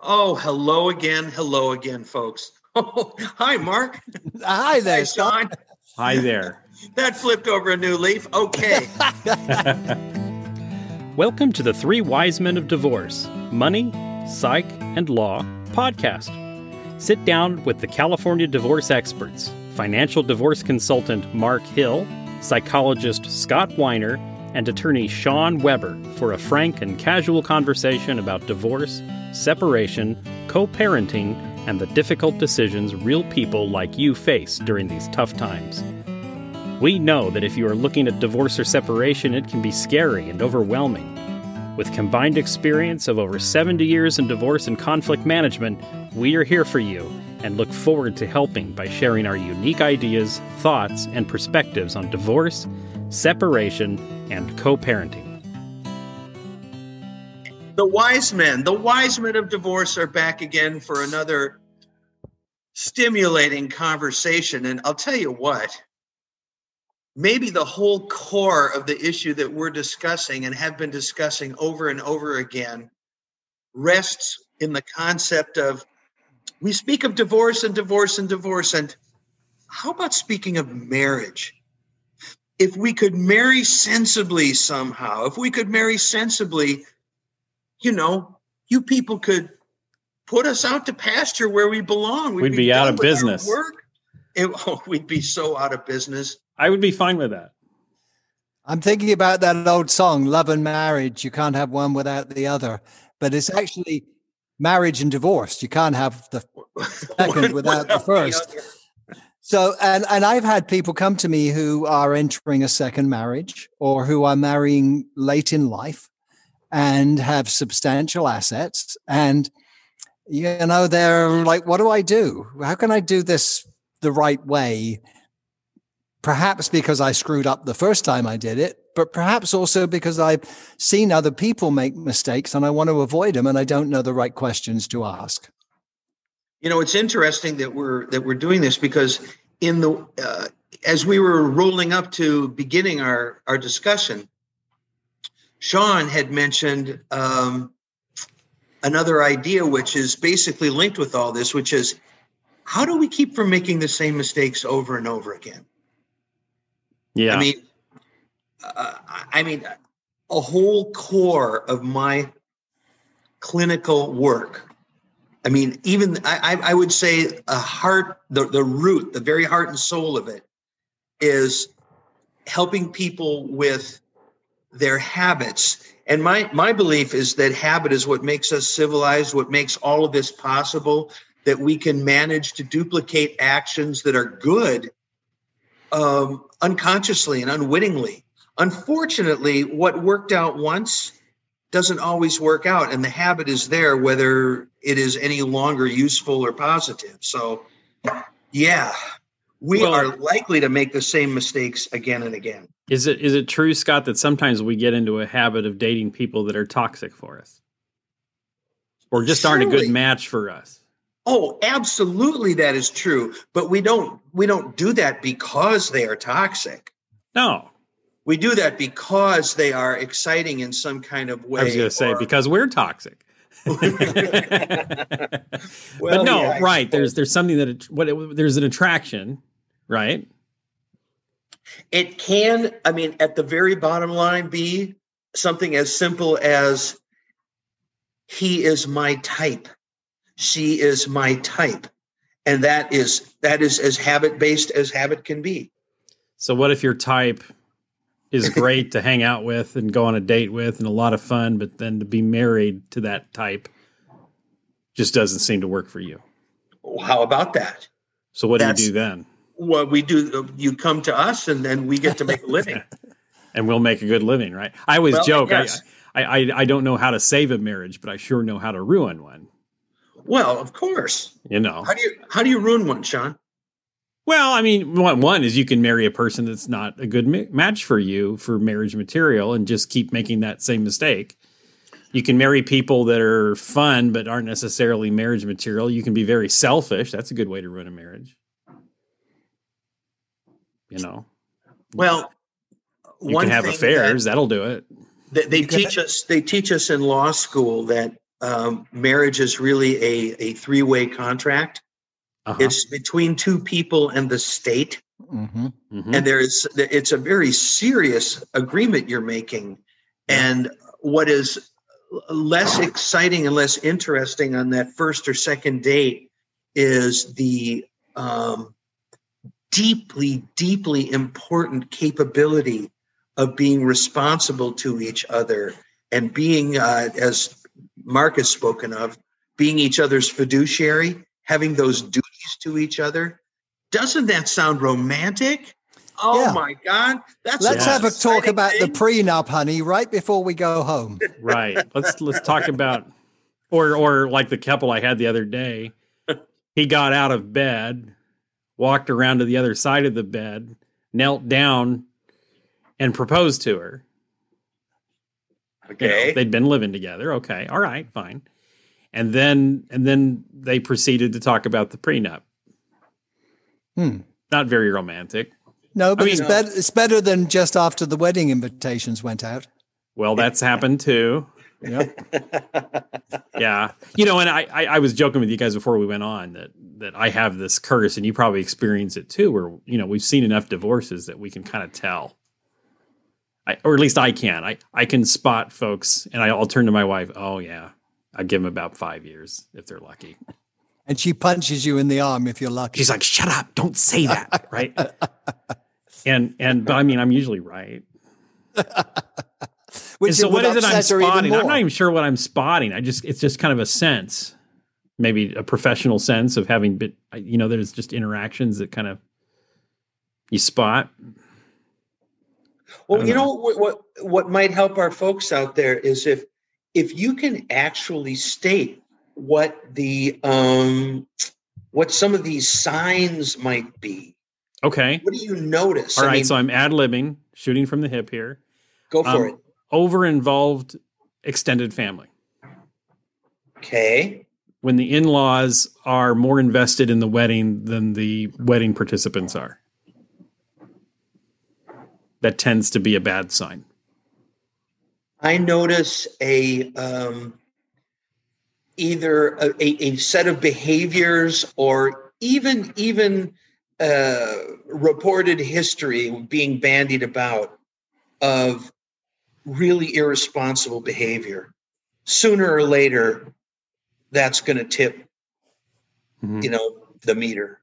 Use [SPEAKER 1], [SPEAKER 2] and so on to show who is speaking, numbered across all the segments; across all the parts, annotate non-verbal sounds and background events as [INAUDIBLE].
[SPEAKER 1] Oh, hello again. Hello again, folks. [LAUGHS] Oh, hi, Mark.
[SPEAKER 2] Hi there,
[SPEAKER 1] Hi, Sean.
[SPEAKER 3] Hi there. [LAUGHS]
[SPEAKER 1] That flipped over a new leaf. Okay. [LAUGHS]
[SPEAKER 4] Welcome to the Three Wise Men of Divorce Money, Psych, and Law podcast. Sit down with the California divorce experts, financial divorce consultant Mark Hill, psychologist Scott Weiner, and attorney Sean Weber for a frank and casual conversation about divorce, separation, co parenting, and the difficult decisions real people like you face during these tough times. We know that if you are looking at divorce or separation, it can be scary and overwhelming. With combined experience of over 70 years in divorce and conflict management, we are here for you and look forward to helping by sharing our unique ideas, thoughts, and perspectives on divorce, separation, and co parenting.
[SPEAKER 1] the wise men, the wise men of divorce are back again for another stimulating conversation. And I'll tell you what, maybe the whole core of the issue that we're discussing and have been discussing over and over again rests in the concept of we speak of divorce and divorce and divorce. And how about speaking of marriage? If we could marry sensibly somehow, if we could marry sensibly, you know, you people could put us out to pasture where we belong.
[SPEAKER 3] We'd be out of business.
[SPEAKER 1] Work. It, [LAUGHS] oh, we'd be so out of business.
[SPEAKER 3] I would be fine with that.
[SPEAKER 2] I'm thinking about that old song, Love and Marriage. You can't have one without the other. But it's actually marriage and divorce. You can't have the [LAUGHS] second
[SPEAKER 1] One
[SPEAKER 2] without the first.
[SPEAKER 1] other.
[SPEAKER 2] So, and and I've had people come to me who are entering a second marriage or who are marrying late in life and have substantial assets, and you know they're like, "What do I do? How can I do this the right way?" Perhaps because I screwed up the first time I did it, but perhaps also because I've seen other people make mistakes and I want to avoid them, and I don't know the right questions to ask.
[SPEAKER 1] You know, it's interesting that we're that we're doing this because in the uh, as we were rolling up to beginning our our discussion, Sean had mentioned um, another idea which is basically linked with all this, which is how do we keep from making the same mistakes over and over again?
[SPEAKER 3] Yeah.
[SPEAKER 1] I mean, uh, I mean, a whole core of my clinical work. I mean, even I, I would say a heart, the, the root, the very heart and soul of it is helping people with their habits. And my my belief is that habit is what makes us civilized, what makes all of this possible, that we can manage to duplicate actions that are good um, unconsciously and unwittingly. Unfortunately, what worked out once doesn't always work out, and the habit is there whether it is any longer useful or positive. So, yeah, we
[SPEAKER 3] Well-
[SPEAKER 1] are likely to make the same mistakes again and again.
[SPEAKER 3] is it is it true, Scott, that sometimes we get into a habit of dating people that are toxic for us? Or just aren't a good match for us?
[SPEAKER 1] Oh, absolutely, that is true. But we don't we don't do that because they are toxic.
[SPEAKER 3] No.
[SPEAKER 1] We do that because they are exciting in some kind of way.
[SPEAKER 3] I was gonna say
[SPEAKER 1] or-
[SPEAKER 3] because we're toxic.
[SPEAKER 1] Well, [LAUGHS]
[SPEAKER 3] but no,
[SPEAKER 1] yeah,
[SPEAKER 3] right. There's there's something that it- what it, there's an attraction, right?
[SPEAKER 1] It can, I mean, at the very bottom line, be something as simple as he is my type, she is my type, and that is that is as habit based as habit can be.
[SPEAKER 3] So what if your type is [LAUGHS] great to hang out with and go on a date with and a lot of fun, but then to be married to that type just doesn't seem to work for you.
[SPEAKER 1] How about that?
[SPEAKER 3] So what
[SPEAKER 1] That's-
[SPEAKER 3] do you do then?
[SPEAKER 1] Well, we do. You come to us, and then we get to make a living. [LAUGHS]
[SPEAKER 3] And we'll make a good living, right? I always
[SPEAKER 1] Well,
[SPEAKER 3] joke.
[SPEAKER 1] yes.
[SPEAKER 3] I, I I I don't know how to save a marriage, but I sure know how to ruin one.
[SPEAKER 1] well, of course.
[SPEAKER 3] You know.
[SPEAKER 1] How do you how do you ruin one, Sean?
[SPEAKER 3] Well, I mean, one, one is you can marry a person that's not a good ma- match for you for marriage material and just keep making that same mistake. You can marry people that are fun but aren't necessarily marriage material. You can be very selfish. That's a good way to ruin a marriage. You know,
[SPEAKER 1] Well,
[SPEAKER 3] you can have
[SPEAKER 1] thing
[SPEAKER 3] affairs. That'll do it.
[SPEAKER 1] They, they
[SPEAKER 2] You can-
[SPEAKER 1] teach us. They teach us in law school that um, marriage is really a, a three way contract.
[SPEAKER 3] Uh-huh.
[SPEAKER 1] It's between two people and the state,
[SPEAKER 2] hmm
[SPEAKER 3] Mhm.
[SPEAKER 1] and there is it's a very serious agreement you're making. And what is less exciting and less interesting on that first or second date is the um, deeply, deeply important capability of being responsible to each other and being, uh, as Mark has spoken of, being each other's fiduciary, having those duties to each other. Doesn't that sound romantic? Oh
[SPEAKER 2] Yeah.
[SPEAKER 1] my God. That's
[SPEAKER 2] Let's
[SPEAKER 3] Yeah.
[SPEAKER 2] have a talk
[SPEAKER 1] exciting
[SPEAKER 2] about the
[SPEAKER 1] thing.
[SPEAKER 2] prenup, honey, right before we go home. [LAUGHS]
[SPEAKER 3] right. Let's let's talk about or or like the couple I had the other day. He got out of bed, walked around to the other side of the bed, knelt down, and proposed to her. You know,
[SPEAKER 1] Okay.
[SPEAKER 3] they'd been living together. Okay. All right, fine. And then and then they proceeded to talk about the prenup.
[SPEAKER 2] Hmm.
[SPEAKER 3] Not very romantic.
[SPEAKER 2] No, but
[SPEAKER 3] mean-
[SPEAKER 2] it's better. It's better than just after the wedding invitations went out.
[SPEAKER 3] Well, that's happened too.
[SPEAKER 2] Yeah. [LAUGHS]
[SPEAKER 3] Yeah, you know, and I, I I was joking with you guys before we went on that that I have this curse, and you probably experience it too, where you know we've seen enough divorces that we can kind of tell, I, or at least I can. I I can spot folks, and I, I'll turn to my wife. Oh yeah, I give them about five years if they're lucky. [LAUGHS]
[SPEAKER 2] and she punches you in the arm if you're lucky.
[SPEAKER 3] She's like, "Shut up! Don't say that!" [LAUGHS] right? And and but I mean, I'm usually right. [LAUGHS]
[SPEAKER 2] Which
[SPEAKER 3] and so
[SPEAKER 2] it
[SPEAKER 3] what
[SPEAKER 2] would
[SPEAKER 3] is it I'm
[SPEAKER 2] upset her even
[SPEAKER 3] spotting? I'm not even sure what I'm spotting. I just it's just kind of a sense, maybe a professional sense of having been you know, there's just interactions that kind of you spot.
[SPEAKER 1] Well, you
[SPEAKER 3] know.
[SPEAKER 1] know what, what what might help our folks out there is if if you can actually state what the um what some of these signs might be.
[SPEAKER 3] Okay.
[SPEAKER 1] What do you notice?
[SPEAKER 3] All
[SPEAKER 1] I
[SPEAKER 3] right.
[SPEAKER 1] mean,
[SPEAKER 3] so I'm ad libbing, shooting from the hip here.
[SPEAKER 1] go for
[SPEAKER 3] Um,
[SPEAKER 1] it.
[SPEAKER 3] Over involved extended family.
[SPEAKER 1] Okay.
[SPEAKER 3] When the in laws are more invested in the wedding than the wedding participants are. That tends to be a bad sign.
[SPEAKER 1] I notice a um, either a, a, a set of behaviors or even even uh, reported history being bandied about of really irresponsible behavior. Sooner or later, that's going to tip,
[SPEAKER 3] Mhm.
[SPEAKER 1] you know, the meter.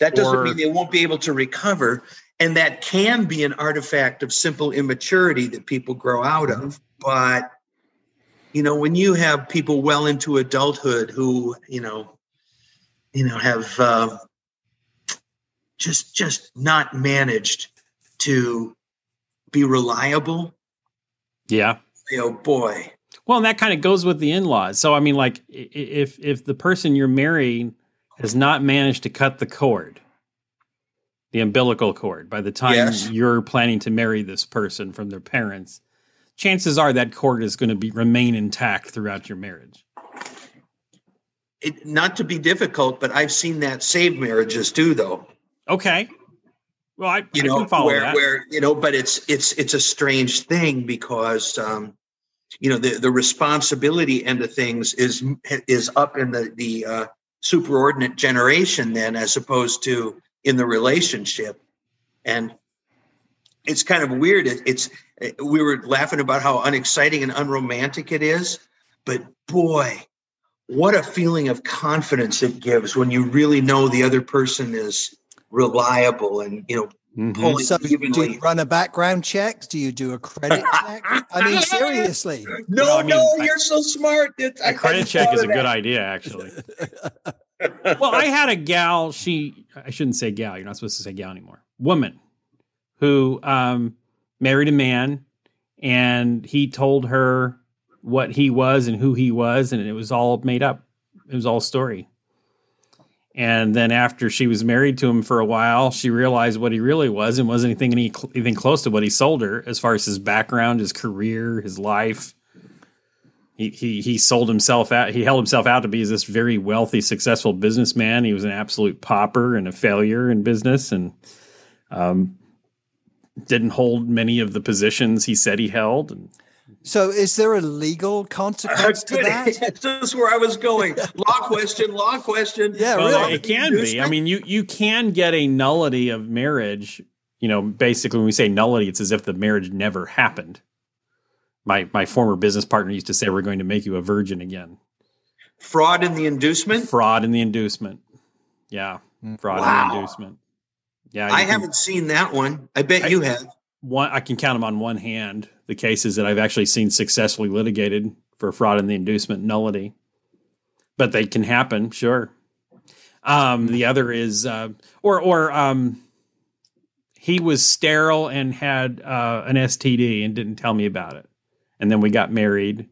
[SPEAKER 1] That doesn't
[SPEAKER 3] Or-
[SPEAKER 1] mean they won't be able to recover, and that can be an artifact of simple immaturity that people grow out of. But you know, when you have people well into adulthood who, you know, you know, have um, just just not managed to be reliable,
[SPEAKER 3] Yeah.
[SPEAKER 1] know, boy,
[SPEAKER 3] Well, and that kind of goes with the in-laws. So I mean, like, if if the person you're marrying has not managed to cut the cord, the umbilical cord, by the time
[SPEAKER 1] Yes.
[SPEAKER 3] you're planning to marry this person from their parents, chances are that cord is going to be remain intact throughout your marriage.
[SPEAKER 1] it, not to be difficult, but I've seen that save marriages too, though.
[SPEAKER 3] Okay. Well, I,
[SPEAKER 1] you
[SPEAKER 3] I
[SPEAKER 1] know
[SPEAKER 3] can follow
[SPEAKER 1] where
[SPEAKER 3] that.
[SPEAKER 1] where you know but it's it's it's a strange thing because um you know the the responsibility end of things is is up in the the uh superordinate generation then as opposed to in the relationship and it's kind of weird it, it's we were laughing about how unexciting and unromantic it is but boy what a feeling of confidence it gives when you really know the other person is reliable and you know
[SPEAKER 3] Mhm.
[SPEAKER 1] pulling
[SPEAKER 2] So, do you run a background check? Do you do a credit [LAUGHS] check? I mean, seriously.
[SPEAKER 1] No,
[SPEAKER 3] Well, I mean,
[SPEAKER 1] no, you're so smart. It,
[SPEAKER 3] A credit check is a good idea, actually. [LAUGHS] well, I had a gal. She, I shouldn't say gal. You're not supposed to say gal anymore. Woman who um, married a man, and he told her what he was and who he was, and it was all made up. It was all story. And then after she was married to him for a while, she realized what he really was and wasn't anything any, anything close to what he sold her as far as his background, his career, his life. He, he he sold himself out. He held himself out to be this very wealthy, successful businessman. He was an absolute pauper and a failure in business, and um, didn't hold many of the positions he said he held. And
[SPEAKER 2] So, is there a legal consequence to [LAUGHS] that?
[SPEAKER 1] That's where I was going. Law question, law question. [LAUGHS]
[SPEAKER 2] Yeah,
[SPEAKER 3] Well,
[SPEAKER 2] really.
[SPEAKER 3] it can be. I mean, you you can get a nullity of marriage. You know, basically, when we say nullity, it's as if the marriage never happened. My my former business partner used to say, "We're going to make you a virgin again."
[SPEAKER 1] fraud in the inducement.
[SPEAKER 3] Fraud in the inducement. Yeah, fraud in the inducement. Yeah,
[SPEAKER 1] I
[SPEAKER 3] can-
[SPEAKER 1] haven't seen that one. I bet
[SPEAKER 3] I-
[SPEAKER 1] you have.
[SPEAKER 3] one I can count them on one hand. The cases that I've actually seen successfully litigated for fraud in the inducement nullity, but they can happen, sure. Um, the other is, uh, or or um, he was sterile and had uh, an STD and didn't tell me about it, and then we got married,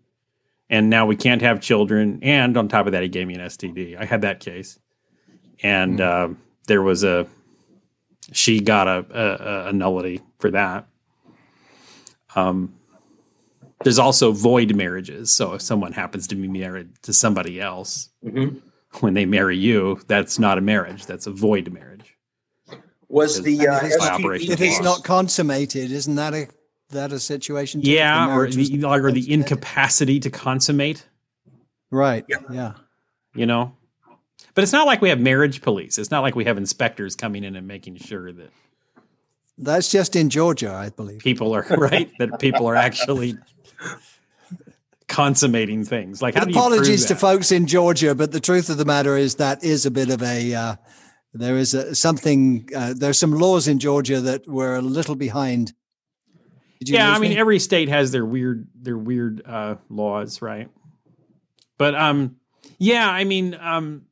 [SPEAKER 3] and now we can't have children. And on top of that, he gave me an STD. I had that case, and uh, there was a she got a, a, a nullity for that. Um, there's also void marriages. So if someone happens to be married to somebody else
[SPEAKER 1] Mhm.
[SPEAKER 3] when they marry you, that's not a marriage. That's a void marriage.
[SPEAKER 1] Was the uh, STD
[SPEAKER 2] if it's not consummated, isn't that a that a situation? too, the
[SPEAKER 3] Yeah, or the,
[SPEAKER 2] not
[SPEAKER 3] or the
[SPEAKER 2] consummated?
[SPEAKER 3] incapacity to consummate.
[SPEAKER 2] Right.
[SPEAKER 1] Yeah.
[SPEAKER 2] Yeah.
[SPEAKER 3] You know, but it's not like we have marriage police. It's not like we have inspectors coming in and making sure that
[SPEAKER 2] That's just in Georgia, I believe.
[SPEAKER 3] people are [LAUGHS] right. that people are actually consummating things. Like, how do you prove
[SPEAKER 2] Apologies to
[SPEAKER 3] that?
[SPEAKER 2] folks in Georgia, but the truth of the matter is that is a bit of a uh, there is a, something uh, there's some laws in Georgia that were a little behind.
[SPEAKER 3] Yeah, I mean
[SPEAKER 2] me?
[SPEAKER 3] every state has their weird their weird uh laws, right? But um yeah, I mean um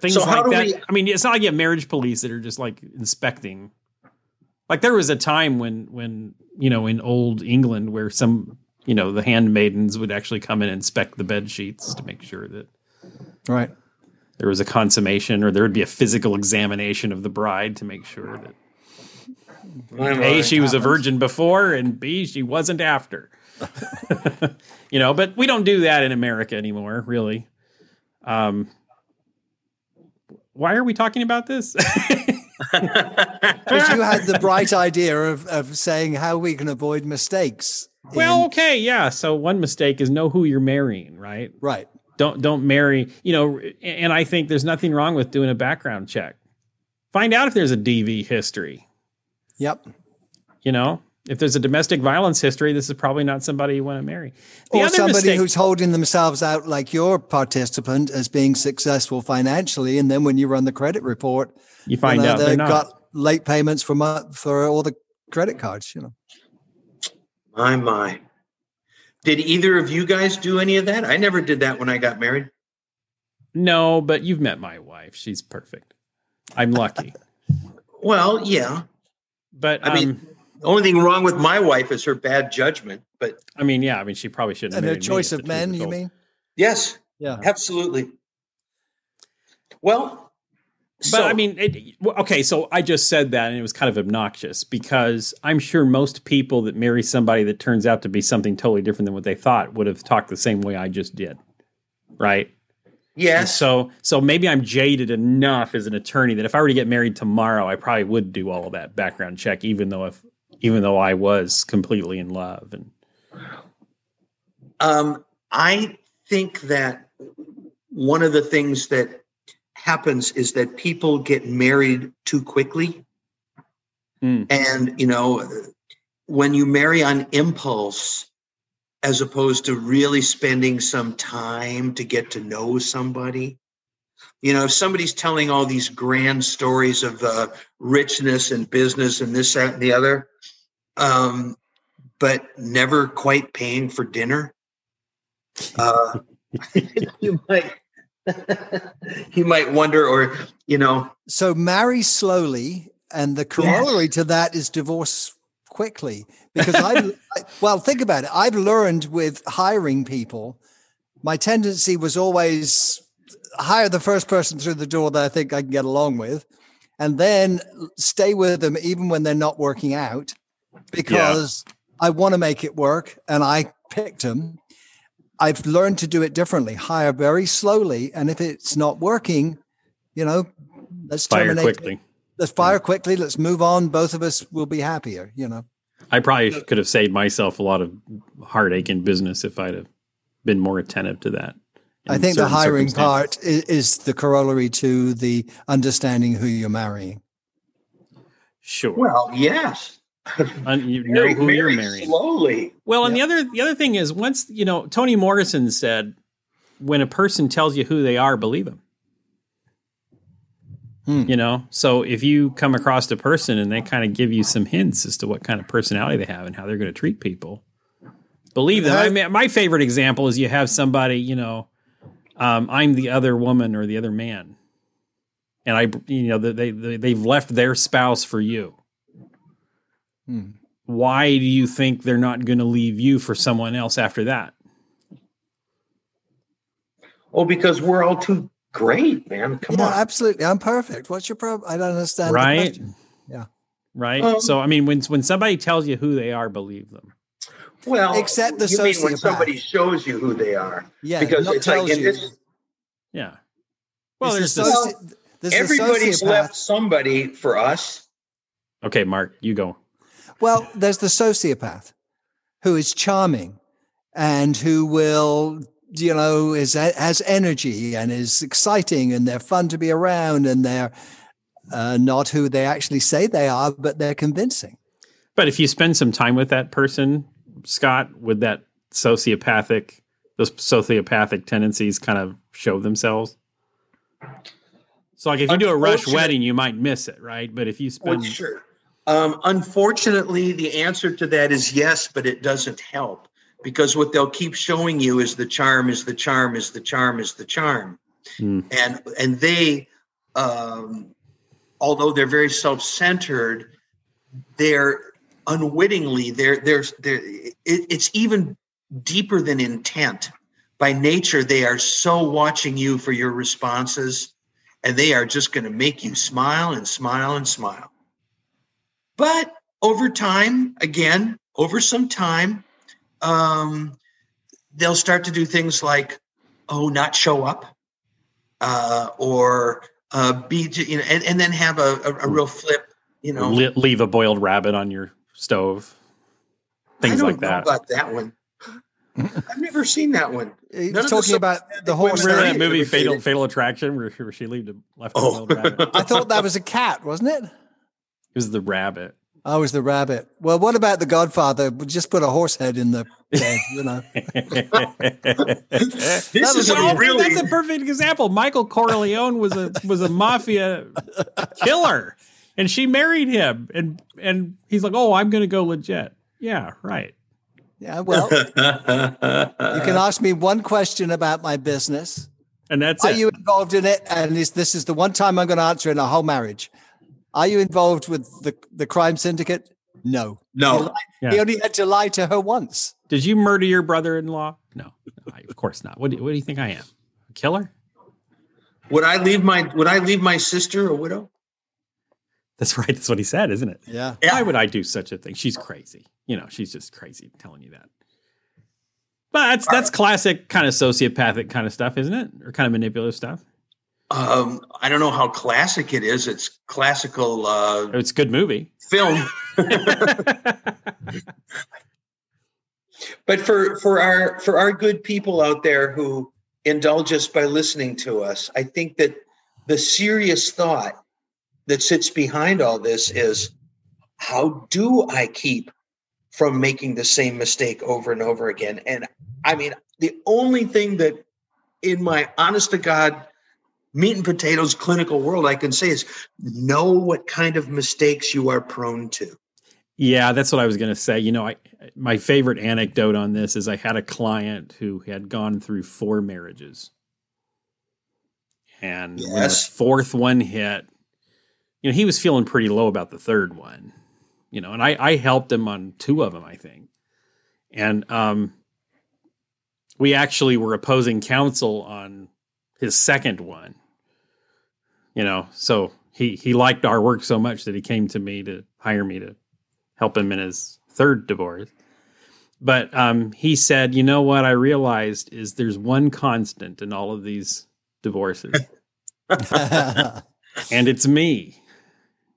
[SPEAKER 3] things
[SPEAKER 1] So
[SPEAKER 3] like that.
[SPEAKER 1] we-
[SPEAKER 3] I mean, it's not like you have marriage police that are just like inspecting. Like there was a time when when, you know, in old England where some, you know, the handmaidens would actually come and inspect the bed sheets to make sure that
[SPEAKER 2] right.
[SPEAKER 3] there was a consummation or there would be a physical examination of the bride to make sure that. A, she was a virgin before, and B, she wasn't after. [LAUGHS] you know, but we don't do that in America anymore, really. Um, why are we talking about this? [LAUGHS]
[SPEAKER 2] Because you had the bright idea of, of saying how we can avoid mistakes.
[SPEAKER 3] well,
[SPEAKER 2] in-
[SPEAKER 3] okay, yeah. So one mistake is know who you're marrying, right?
[SPEAKER 2] right.
[SPEAKER 3] Don't don't marry. You know, and I think there's nothing wrong with doing a background check. Find out if there's a DV history.
[SPEAKER 2] Yep.
[SPEAKER 3] You know, if there's a domestic violence history, this is probably not somebody you want to marry. The
[SPEAKER 2] or
[SPEAKER 3] other
[SPEAKER 2] somebody
[SPEAKER 3] mistake-
[SPEAKER 2] who's holding themselves out like your participant as being successful financially, and then when you run the credit report,
[SPEAKER 3] you find
[SPEAKER 2] you know,
[SPEAKER 3] out they're
[SPEAKER 2] they've got late payments for mo- for all the credit cards. You know,
[SPEAKER 1] my my. Did either of you guys do any of that? I never did that when I got married.
[SPEAKER 3] No, but you've met my wife. She's perfect. I'm lucky.
[SPEAKER 1] Well, yeah.
[SPEAKER 3] But
[SPEAKER 1] I
[SPEAKER 3] I
[SPEAKER 1] mean-
[SPEAKER 3] mean,
[SPEAKER 1] The only thing wrong with my wife is her bad judgment. But
[SPEAKER 3] I mean, yeah, I mean, she probably shouldn't.
[SPEAKER 2] and a
[SPEAKER 3] married
[SPEAKER 2] choice of men. You mean?
[SPEAKER 1] yes,
[SPEAKER 2] Yeah.
[SPEAKER 1] absolutely. Well,
[SPEAKER 3] But I mean, it, okay. So I just said that, and it was kind of obnoxious because I'm sure most people that marry somebody that turns out to be something totally different than what they thought would have talked the same way I just did, right? And so, so maybe I'm jaded enough as an attorney that if I were to get married tomorrow, I probably would do all of that background check, even though if even though I was completely in love and
[SPEAKER 1] Um, I think that one of the things that happens is that people get married too quickly.
[SPEAKER 3] Hmm.
[SPEAKER 1] And, you know, when you marry on impulse, as opposed to really spending some time to get to know somebody, you know, if somebody's telling all these grand stories of uh, richness and business and this, that, and the other, um, but never quite paying for dinner, uh, [LAUGHS] you might [LAUGHS] you might wonder, or you know,
[SPEAKER 2] So marry slowly, and the corollary to that is divorce quickly. Because [LAUGHS] I, well, think about it. I've learned with hiring people, my tendency was always hire the first person through the door that I think I can get along with, and then stay with them even when they're not working out, because I want to make it work, and I picked them. I've learned to do it differently. Hire very slowly, and if it's not working, you know, let's
[SPEAKER 3] fire
[SPEAKER 2] terminate.
[SPEAKER 3] quickly.
[SPEAKER 2] Let's fire quickly. Let's move on. Both of us will be happier. You know.
[SPEAKER 3] I probably could have saved myself a lot of heartache in business if I'd have been more attentive to that.
[SPEAKER 2] I think the hiring part is, is, the corollary to the understanding who you're marrying.
[SPEAKER 3] Sure.
[SPEAKER 1] Well, yes. [LAUGHS]
[SPEAKER 3] And you know who you're marrying
[SPEAKER 1] slowly.
[SPEAKER 3] Well, and yeah. the other the other thing is once you know Toni Morrison said, when a person tells you who they are, believe them. Hmm. You know, so if you come across a person and they kind of give you some hints as to what kind of personality they have and how they're going to treat people, believe them. I mean, my favorite example is you have somebody, you know, um, I'm the other woman or the other man, and I, you know, they, they they've left their spouse for you. Hmm. Why do you think they're not going to leave you for someone else after that?
[SPEAKER 1] Oh, because we're all too great, man. Come yeah, on.
[SPEAKER 2] Absolutely. I'm perfect. What's your problem? I don't understand.
[SPEAKER 3] Right.
[SPEAKER 2] Yeah.
[SPEAKER 3] Right. Um, so I mean when when somebody tells you who they are, believe them.
[SPEAKER 1] Well,
[SPEAKER 2] except the sociopath.
[SPEAKER 1] you mean when somebody shows you who they are. Yeah. Because it's like you. This,
[SPEAKER 3] yeah.
[SPEAKER 1] Well, there's, the soci- there's everybody's left somebody for us.
[SPEAKER 3] Okay, Mark, you go.
[SPEAKER 2] Well, there's the sociopath who is charming and who will you know, is has energy and is exciting and they're fun to be around and they're uh, not who they actually say they are, but they're convincing.
[SPEAKER 3] But if you spend some time with that person, Scott, would that sociopathic, those sociopathic tendencies kind of show themselves? So, like, if you do a rush wedding, you might miss it, right? But if you spend,
[SPEAKER 1] well, sure. Um, unfortunately, the answer to that is yes, but it doesn't help because what they'll keep showing you is the charm is the charm is the charm is the charm. Mm. and and they um, although they're very self-centered they're unwittingly they're they're, they're it, it's even deeper than intent. By nature they are so watching you for your responses and they are just going to make you smile and smile and smile. But over time again over some time um, they'll start to do things like, oh, not show up, uh, or uh, be, you know, and, and then have a, a, a real flip, you know,
[SPEAKER 3] Le- leave a boiled rabbit on your stove, things like that.
[SPEAKER 1] about that one. I've never seen that one.
[SPEAKER 2] None talking about the whole
[SPEAKER 3] that movie Fatal Fatal Attraction where, where she left a left oh. rabbit.
[SPEAKER 2] I thought that was a cat, wasn't it? It
[SPEAKER 3] was the rabbit.
[SPEAKER 2] I was the rabbit. Well, what about the Godfather? Just put a horse head in the bed, you know. [LAUGHS]
[SPEAKER 3] this is a really that's a perfect example. Michael Corleone was a was a mafia killer, and she married him, and and he's like, "Oh, I'm going to go legit." Yeah, right.
[SPEAKER 2] Yeah, well, you can ask me one question about my business,
[SPEAKER 3] and that's
[SPEAKER 2] are
[SPEAKER 3] it.
[SPEAKER 2] you involved in it? And this this is the one time I'm going to answer in a whole marriage. Are you involved with the, the crime syndicate? No.
[SPEAKER 1] No.
[SPEAKER 2] He, lied, yeah. he only had to lie to her once.
[SPEAKER 3] Did you murder your brother in law? No, no of course not. What do, what do you think I am? A killer?
[SPEAKER 1] Would I leave my would I leave my sister a widow?
[SPEAKER 3] That's right. That's what he said, isn't it?
[SPEAKER 2] Yeah.
[SPEAKER 3] Why would I do such a thing? She's crazy. You know, she's just crazy telling you that. But that's that's classic kind of sociopathic kind of stuff, isn't it? Or kind of manipulative stuff
[SPEAKER 1] um, I don't know how classic it is. It's classical. Uh,
[SPEAKER 3] it's a good movie.
[SPEAKER 1] Film. [LAUGHS] but for for our for our good people out there who indulge us by listening to us, I think that the serious thought that sits behind all this is how do I keep from making the same mistake over and over again? And I mean, the only thing that in my honest to God meat and potatoes clinical world, I can say is know what kind of mistakes you are prone to.
[SPEAKER 3] Yeah, that's what I was going to say. You know, I my favorite anecdote on this is I had a client who had gone through four marriages. And yes. when the fourth one hit, you know, he was feeling pretty low about the third one. You know, and I I helped him on two of them, I think. And um we actually were opposing counsel on his second one you know, so he he liked our work so much that he came to me to hire me to help him in his third divorce. But um, he said, you know what I realized is there's one constant in all of these divorces, [LAUGHS] and it's me.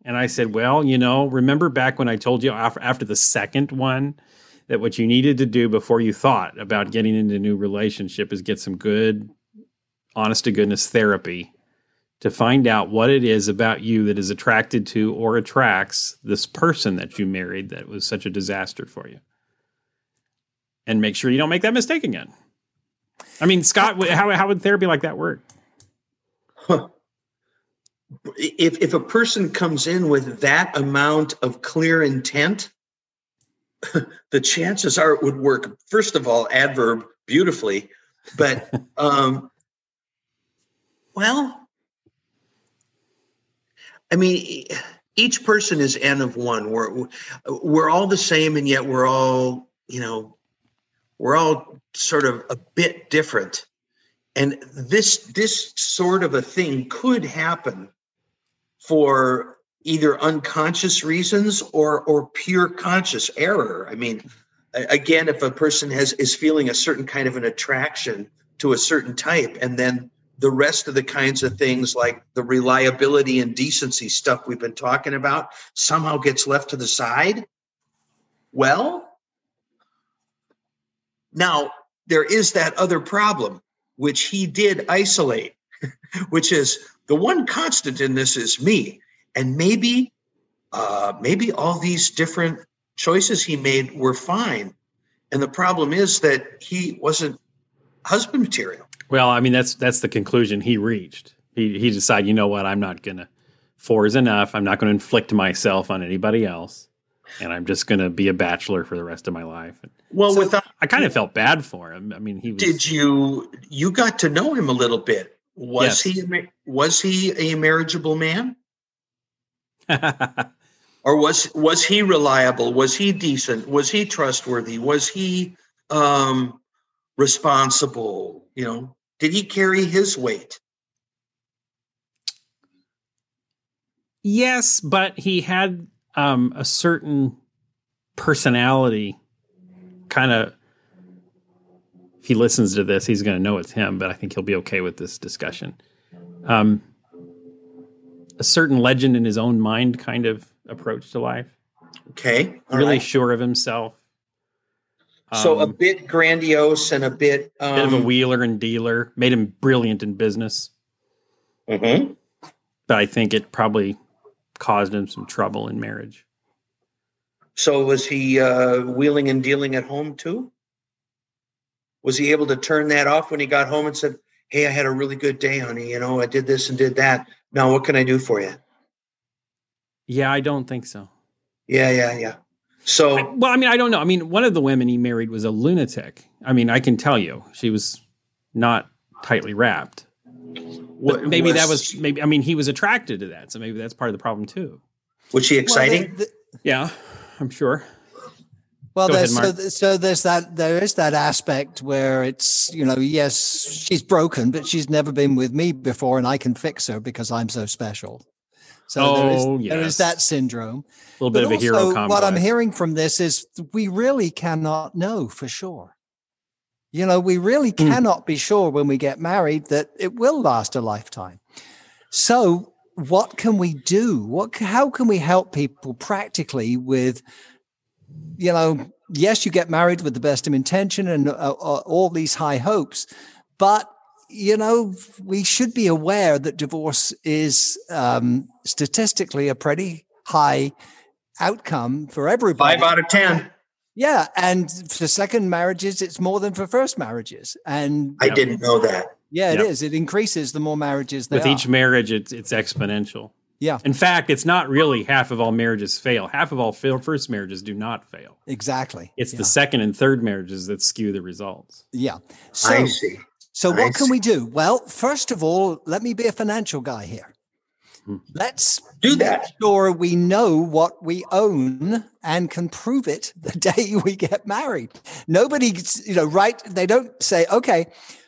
[SPEAKER 3] And I said, Well, you know, remember back when I told you after, after the second one that what you needed to do before you thought about getting into a new relationship is get some good, honest to goodness therapy to find out what it is about you that is attracted to or attracts this person that you married that was such a disaster for you. And make sure you don't make that mistake again. I mean, Scott, how, how would therapy like that work?
[SPEAKER 1] If, if a person comes in with that amount of clear intent, [LAUGHS] the chances are it would work. First of all, adverb beautifully, but um, well, I mean, each person is n of one. We're we're all the same, and yet we're all you know we're all sort of a bit different. And this this sort of a thing could happen for either unconscious reasons or or pure conscious error. I mean, again, if a person has is feeling a certain kind of an attraction to a certain type, and then the rest of the kinds of things like the reliability and decency stuff we've been talking about somehow gets left to the side, well, now there is that other problem, which he did isolate, [LAUGHS] which is the one constant in this is me. And maybe, uh, maybe all these different choices he made were fine. And the problem is that he wasn't husband material.
[SPEAKER 3] Well, I mean that's that's the conclusion he reached. He he decided, you know what, I'm not gonna four is enough. I'm not gonna inflict myself on anybody else. And I'm just gonna be a bachelor for the rest of my life.
[SPEAKER 1] Well, so without
[SPEAKER 3] I kind of felt bad for him. I mean, he was,
[SPEAKER 1] did you you got to know him a little bit. Was yes. he was he a marriageable man? [LAUGHS] or was was he reliable? Was he decent? Was he trustworthy? Was he um responsible? You know, did he carry his weight?
[SPEAKER 3] Yes, but he had um, a certain personality. Kind of, if he listens to this, he's going to know it's him. But I think he'll be okay with this discussion. Um, a certain legend in his own mind kind of approach to life.
[SPEAKER 1] Okay,
[SPEAKER 3] All really right. sure of himself.
[SPEAKER 1] So um, a bit grandiose and a bit
[SPEAKER 3] um, bit of a um, wheeler and dealer made him brilliant in business.
[SPEAKER 1] Mm-hmm.
[SPEAKER 3] But I think it probably caused him some trouble in marriage.
[SPEAKER 1] So was he uh, wheeling and dealing at home too? Was he able to turn that off when he got home and said, "Hey, I had a really good day, honey. You know, I did this and did that. Now, what can I do for you?"
[SPEAKER 3] Yeah, I don't think so.
[SPEAKER 1] Yeah, yeah, yeah. So,
[SPEAKER 3] I, well, I mean, I don't know. I mean, one of the women he married was a lunatic. I mean, I can tell you, she was not tightly wrapped. But maybe was, that was maybe. I mean, he was attracted to that, so maybe that's part of the problem too.
[SPEAKER 1] Was she exciting? Well, the,
[SPEAKER 3] the, yeah, I'm sure.
[SPEAKER 2] Well, there's, ahead, so, so there's that there is that aspect where it's you know yes she's broken, but she's never been with me before, and I can fix her because I'm so special. So oh, there, is, yes. there is that syndrome.
[SPEAKER 3] A little bit but of a hero complex.
[SPEAKER 2] What I'm hearing from this is we really cannot know for sure. You know, we really mm. cannot be sure when we get married that it will last a lifetime. So, what can we do? What how can we help people practically with you know, yes, you get married with the best of intention and uh, uh, all these high hopes, but you know, we should be aware that divorce is um, statistically a pretty high outcome for everybody.
[SPEAKER 1] Five out of 10.
[SPEAKER 2] Yeah. And for second marriages, it's more than for first marriages. And
[SPEAKER 1] I didn't know that.
[SPEAKER 2] Yeah, it yep. is. It increases the more marriages
[SPEAKER 3] With
[SPEAKER 2] are.
[SPEAKER 3] each marriage, it's, it's exponential.
[SPEAKER 2] Yeah.
[SPEAKER 3] In fact, it's not really half of all marriages fail. Half of all first marriages do not fail.
[SPEAKER 2] Exactly.
[SPEAKER 3] It's
[SPEAKER 2] yeah.
[SPEAKER 3] the second and third marriages that skew the results.
[SPEAKER 2] Yeah. So,
[SPEAKER 1] I see.
[SPEAKER 2] So, what can we do? Well, first of all, let me be a financial guy here. Hmm. Let's
[SPEAKER 1] do that.
[SPEAKER 2] Make sure we know what we own and can prove it the [LAUGHS] day we get married. Nobody, you know, right? They don't say, okay,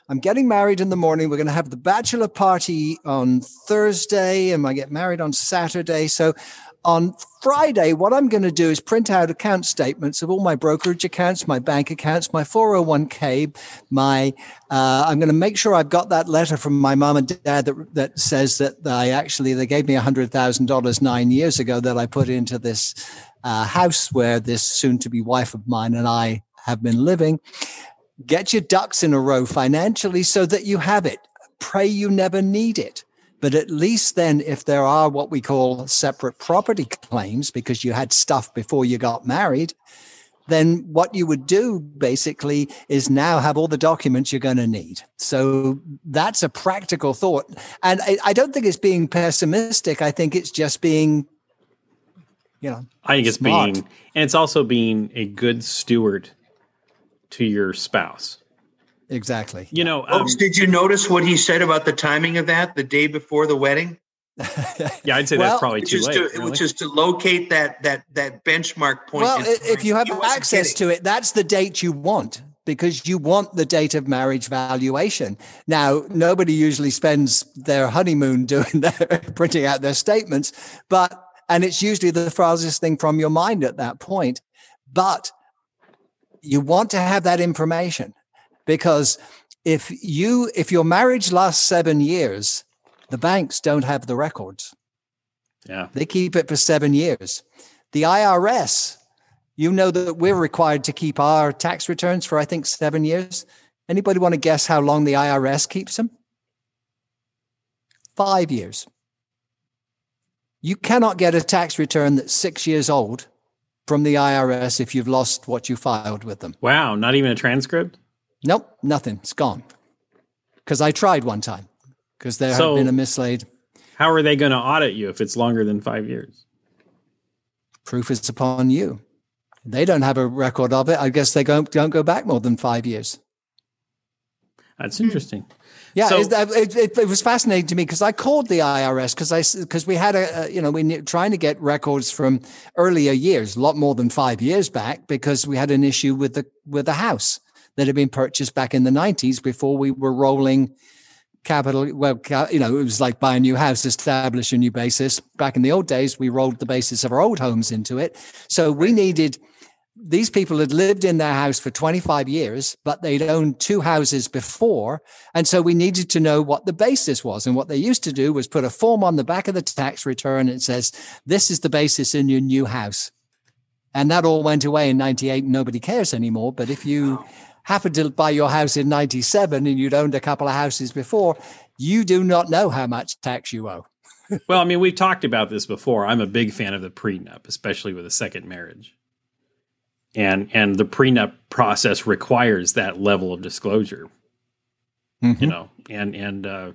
[SPEAKER 2] I'm getting married in the morning. We're going to have the bachelor party on Thursday, and I get married on Saturday. So on Friday, what I'm going to do is print out account statements of all my brokerage accounts, my bank accounts, my 401k, my. Uh, I'm going to make sure I've got that letter from my mom and dad that that says that I actually they gave me hundred thousand dollars nine years ago that I put into this uh, house where this soon-to-be wife of mine and I have been living. Get your ducks in a row financially so that you have it. Pray you never need it but at least then, if there are what we call separate property claims, because you had stuff before you got married, then what you would do basically is now have all the documents you're going to need. So that's a practical thought. And I, I, don't think it's being pessimistic. I think it's just being, you know,
[SPEAKER 3] I think it's being, and it's also being a good steward to your spouse.
[SPEAKER 2] Exactly.
[SPEAKER 3] You know, um,
[SPEAKER 1] Folks, did you notice what he said about the timing of that the day before the wedding? [LAUGHS]
[SPEAKER 3] yeah, I'd say
[SPEAKER 2] Well,
[SPEAKER 3] that's probably
[SPEAKER 1] Which
[SPEAKER 3] too
[SPEAKER 1] is,
[SPEAKER 3] late.
[SPEAKER 1] to,
[SPEAKER 3] really.
[SPEAKER 1] which is to locate that that that benchmark point.
[SPEAKER 2] Well, if you have access
[SPEAKER 1] kidding.
[SPEAKER 2] to it, that's the date you want because you want the date of marriage valuation. Now, nobody usually spends their honeymoon [LAUGHS] doing their printing out their statements, but and it's usually the farthest thing from your mind at that point. But you want to have that information because if you if your marriage lasts seven years, the banks don't have the records.
[SPEAKER 3] yeah.
[SPEAKER 2] They keep it for seven years. The IRS, you know that we're required to keep our tax returns for, I think, seven years. Anybody want to guess how long the IRS keeps them? Five years. You cannot get a tax return that's six years old from the IRS if you've lost what you filed with them.
[SPEAKER 3] Wow, not even a transcript.
[SPEAKER 2] Nope, nothing. It's gone. Because I tried one time because there
[SPEAKER 3] So-
[SPEAKER 2] had been a mislaid
[SPEAKER 3] How are they going to audit you if it's longer than five years?
[SPEAKER 2] proof is upon you. They don't have a record of it. I guess they don't, don't go back more than five years.
[SPEAKER 3] That's interesting.
[SPEAKER 2] Yeah,
[SPEAKER 3] So-
[SPEAKER 2] it, it, it was fascinating to me because I called the IRS because I because we had a, a you know we ne- trying to get records from earlier years, a lot more than five years back, because we had an issue with the with the house that had been purchased back in the nineties before we were rolling capital. Well, you know, it was like buy a new house, establish a new basis. Back in the old days, we rolled the basis of our old homes into it, so we needed these people had lived in their house for 25 years, but they'd owned two houses before. And so we needed to know what the basis was. And what they used to do was put a form on the back of the tax return. And it says, this is the basis in your new house. And that all went away in 98. Nobody cares anymore. But if you happen to buy your house in 97 and you'd owned a couple of houses before, you do not know how much tax you owe. [LAUGHS]
[SPEAKER 3] Well, I mean, we've talked about this before. I'm a big fan of the prenup, especially with a second marriage. And and the prenup process requires that level of disclosure, you know. And and uh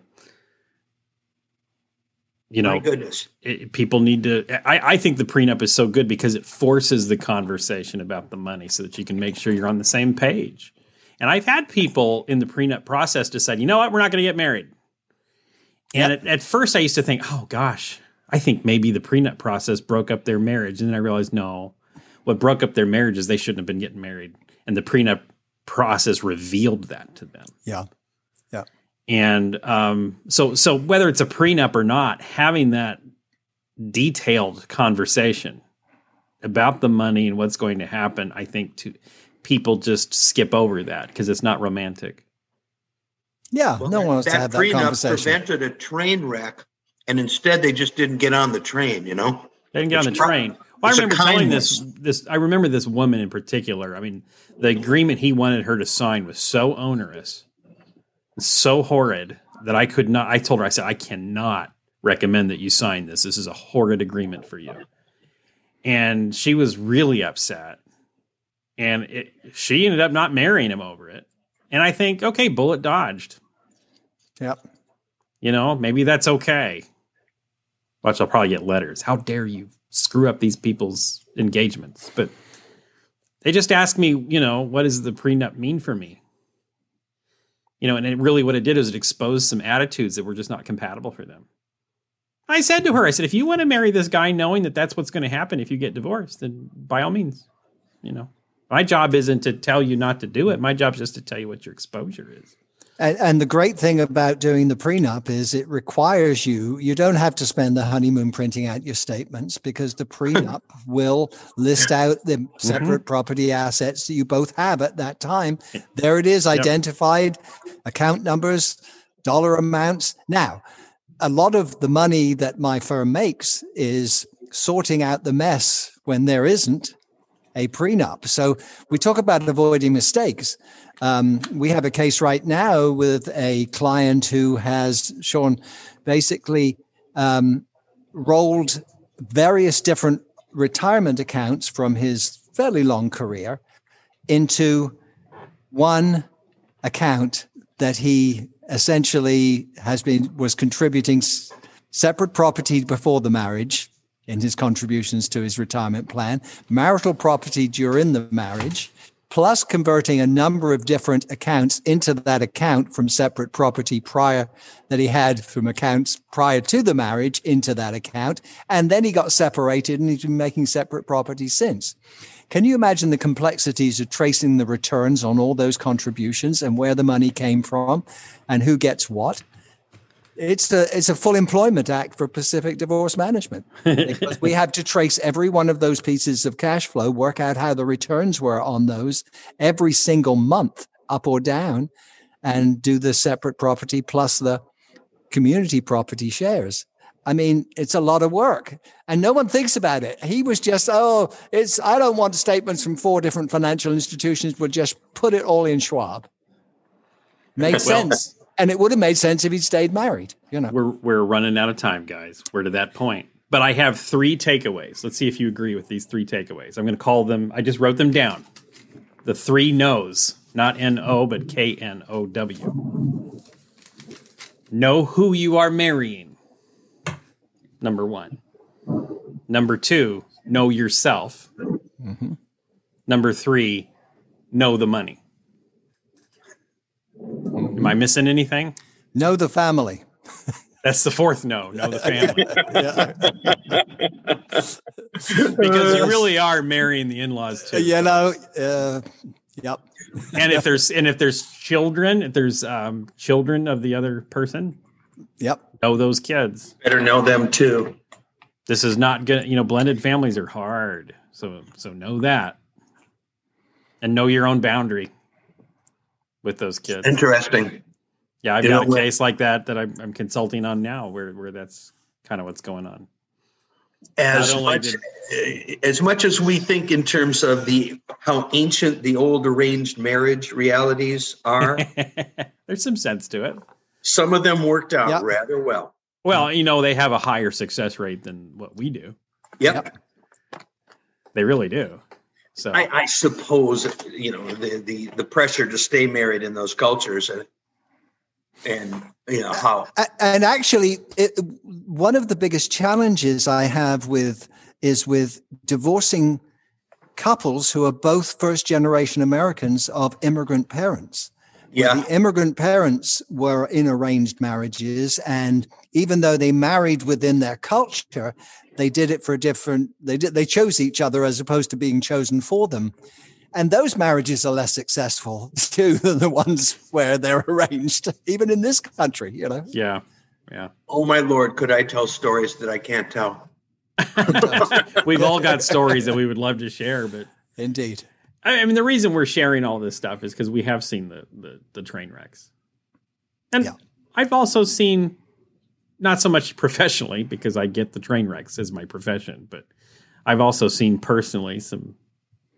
[SPEAKER 3] you
[SPEAKER 1] My
[SPEAKER 3] know,
[SPEAKER 1] goodness.
[SPEAKER 3] it, people need to I, I think the prenup is so good because it forces the conversation about the money so that you can make sure you're on the same page and i've had people in the prenup process decide you know what? We're not going to get married. And at, at first i used to think oh gosh i think maybe the prenup process broke up their marriage. And then i realized no what broke up their marriage is they shouldn't have been getting married. And the prenup process revealed that to them.
[SPEAKER 2] Yeah. Yeah.
[SPEAKER 3] and um, so, so whether it's a prenup or not, having that detailed conversation about the money and what's going to happen, I think to people just skip over that because it's not romantic.
[SPEAKER 2] Yeah.
[SPEAKER 1] Well,
[SPEAKER 2] no
[SPEAKER 1] that,
[SPEAKER 2] one wants to
[SPEAKER 1] that
[SPEAKER 2] have that
[SPEAKER 1] prenup
[SPEAKER 2] conversation.
[SPEAKER 1] prevented a train wreck, and instead they just didn't get on the train. You know.
[SPEAKER 3] They didn't get on the
[SPEAKER 1] It's not-
[SPEAKER 3] train. Well, I remember telling this this. I remember this woman in particular. I mean, the agreement he wanted her to sign was so onerous, so horrid that I could not. I told her, I said, I cannot recommend that you sign this. This is a horrid agreement for you. And she was really upset, and it, she ended up not marrying him over it. And I think, okay, bullet dodged.
[SPEAKER 2] Yep.
[SPEAKER 3] You know, maybe that's okay. Watch, I'll probably get letters. How dare you screw up these people's engagements? But they just asked me, you know, what does the prenup mean for me? You know, and it really what it did is it exposed some attitudes that were just not compatible for them. I said to her, I said, if you want to marry this guy knowing that that's what's going to happen if you get divorced, then by all means, you know, my job isn't to tell you not to do it. My job is just to tell you what your exposure is.
[SPEAKER 2] And, and, the great thing about doing the prenup is it requires you, you don't have to spend the honeymoon printing out your statements because the prenup [LAUGHS] will list out the mm-hmm. separate mm-hmm. property assets that you both have at that time. There it is, identified, yep. account numbers, dollar amounts. Now, a lot of the money that my firm makes is sorting out the mess when there isn't a prenup. So we talk about avoiding mistakes. Um, we have a case right now with a client who has Sean basically um, rolled various different retirement accounts from his fairly long career into one account that he essentially has been was contributing separate property before the marriage in his contributions to his retirement plan, marital property during the marriage, plus converting a number of different accounts into that account from separate property prior that he had from accounts prior to the marriage into that account. And then he got separated and he's been making separate property since. Can you imagine the complexities of tracing the returns on all those contributions and where the money came from and who gets what? It's a it's a full employment act for Pacific Divorce Management because we have to trace every one of those pieces of cash flow, work out how the returns were on those every single month, up or down, and do the separate property plus the community property shares. I mean, it's a lot of work and no one thinks about it. He was just, oh, it's, I don't want statements from four different financial institutions, but just put it all in Schwab. Makes well, sense and it would have made sense if he'd stayed married. You know,
[SPEAKER 3] we're we're running out of time, guys. We're to that point. But I have three takeaways. Let's see if you agree with these three takeaways. I'm going to call them. I just wrote them down. The three no's, not N O, but K N O W. Know who you are marrying. Number one. Number two, know yourself. Mm-hmm. Number three, know the money. Am I missing anything?
[SPEAKER 2] Know the family.
[SPEAKER 3] That's the fourth no. Know the family. [LAUGHS] because you really are marrying the in-laws too.
[SPEAKER 2] You know, uh, yep.
[SPEAKER 3] and if there's and if there's children, if there's um, children of the other person,
[SPEAKER 2] yep.
[SPEAKER 3] Know those kids.
[SPEAKER 1] Better know them too.
[SPEAKER 3] This is not good. You know, blended families are hard. So so know that, and know your own boundary with those kids.
[SPEAKER 1] Interesting.
[SPEAKER 3] Yeah, I've you got know, a case like that that I'm, I'm, consulting on now, where where that's kind of what's going on.
[SPEAKER 1] As much, did, eh, as much as we think in terms of the how ancient the old arranged marriage realities are, [LAUGHS]
[SPEAKER 3] there's some sense to it.
[SPEAKER 1] Some of them worked out yep. rather well.
[SPEAKER 3] Well, you know, they have a higher success rate than what we do.
[SPEAKER 1] Yep. yep.
[SPEAKER 3] They really do. So
[SPEAKER 1] I, I, suppose you know the, the the pressure to stay married in those cultures and and you know how
[SPEAKER 2] and actually it, one of the biggest challenges I have with is with divorcing couples who are both first generation Americans of immigrant parents.
[SPEAKER 1] Yeah.
[SPEAKER 2] The immigrant parents were in arranged marriages, and even though they married within their culture, they did it for a different. They did. They chose each other as opposed to being chosen for them, and those marriages are less successful [LAUGHS] too than the ones where they're [LAUGHS] arranged, even in this country. You know.
[SPEAKER 3] Yeah. Yeah.
[SPEAKER 1] Oh my lord, could I tell stories that I can't tell? [LAUGHS]
[SPEAKER 3] We've all got stories that we would love to share, but
[SPEAKER 2] indeed.
[SPEAKER 3] I mean, the reason we're sharing all this stuff is because we have seen the, the, the train wrecks, and yeah. I've also seen not so much professionally because I get the train wrecks as my profession, but I've also seen personally some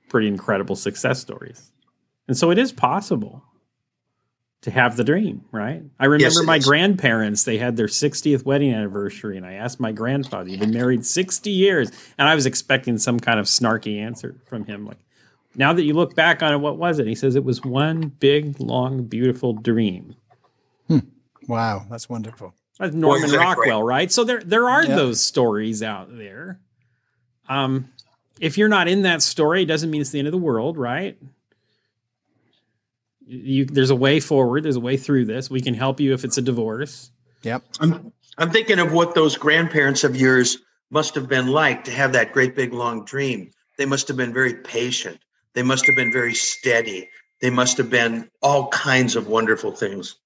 [SPEAKER 3] pretty incredible success stories. And so it is possible to have the dream, right? I remember yes, my is. grandparents, they had their 60th wedding anniversary, and I asked my grandfather, he'd been married 60 years, and I was expecting some kind of snarky answer from him, like, now that you look back on it, what was it? He says it was one big, long, beautiful dream.
[SPEAKER 2] Hmm. Wow, that's wonderful.
[SPEAKER 3] That's Norman Rockwell, right? So there there are those stories out there. Um, if you're not in that story, it doesn't mean it's the end of the world, right? You, there's a way forward. There's a way through this. We can help you if it's a divorce.
[SPEAKER 2] Yep.
[SPEAKER 1] I'm I'm thinking of what those grandparents of yours must have been like to have that great big long dream. They must have been very patient. They must have been very steady. They must have been all kinds of wonderful things.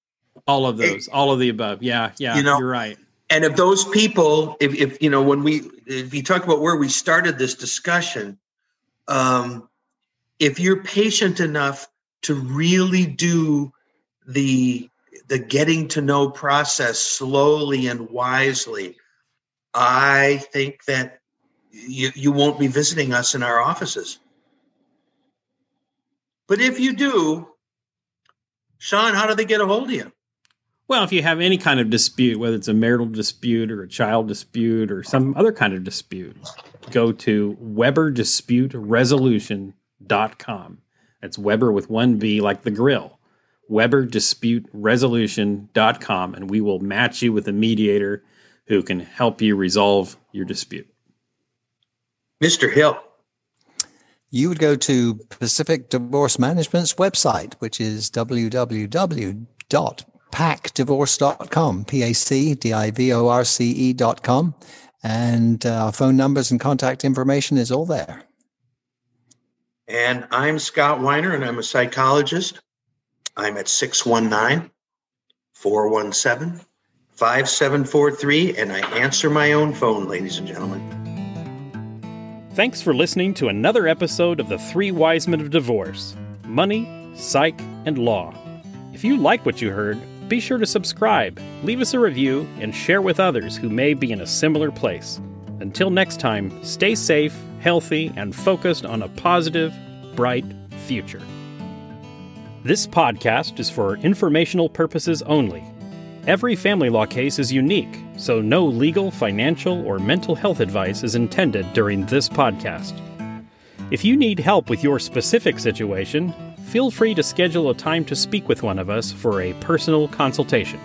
[SPEAKER 5] All of those, all of the above. Yeah, yeah,
[SPEAKER 1] You know-
[SPEAKER 5] you're right.
[SPEAKER 1] and if those people if, if you know when we if you talk about where we started this discussion um if you're patient enough to really do the the getting to know process slowly and wisely i think that you you won't be visiting us in our offices but if you do sean how do they get a hold of you
[SPEAKER 5] Well, if you have any kind of dispute, whether it's a marital dispute or a child dispute or some other kind of dispute, go to WeberDisputeResolution.com. That's Weber with one B, like the grill. WeberDisputeResolution.com, and we will match you with a mediator who can help you resolve your dispute.
[SPEAKER 1] mr hill
[SPEAKER 2] You would go to Pacific Divorce Management's website, which is www.pacdivorce.com, P A C D I V O R C E.com. And uh, phone numbers and contact information is all there.
[SPEAKER 1] And I'm Scott Weiner, and I'm a psychologist. I'm at 619 417 5743, and I answer my own phone, ladies and gentlemen.
[SPEAKER 3] Thanks for listening to another episode of The Three Wise Men of Divorce Money, Psych, and Law. If you like what you heard, be sure to subscribe, leave us a review, and share with others who may be in a similar place. Until next time, stay safe, healthy, and focused on a positive, bright future. This podcast is for informational purposes only. Every family law case is unique, so no legal, financial, or mental health advice is intended during this podcast. If you need help with your specific situation, feel free to schedule a time to speak with one of us for a personal consultation.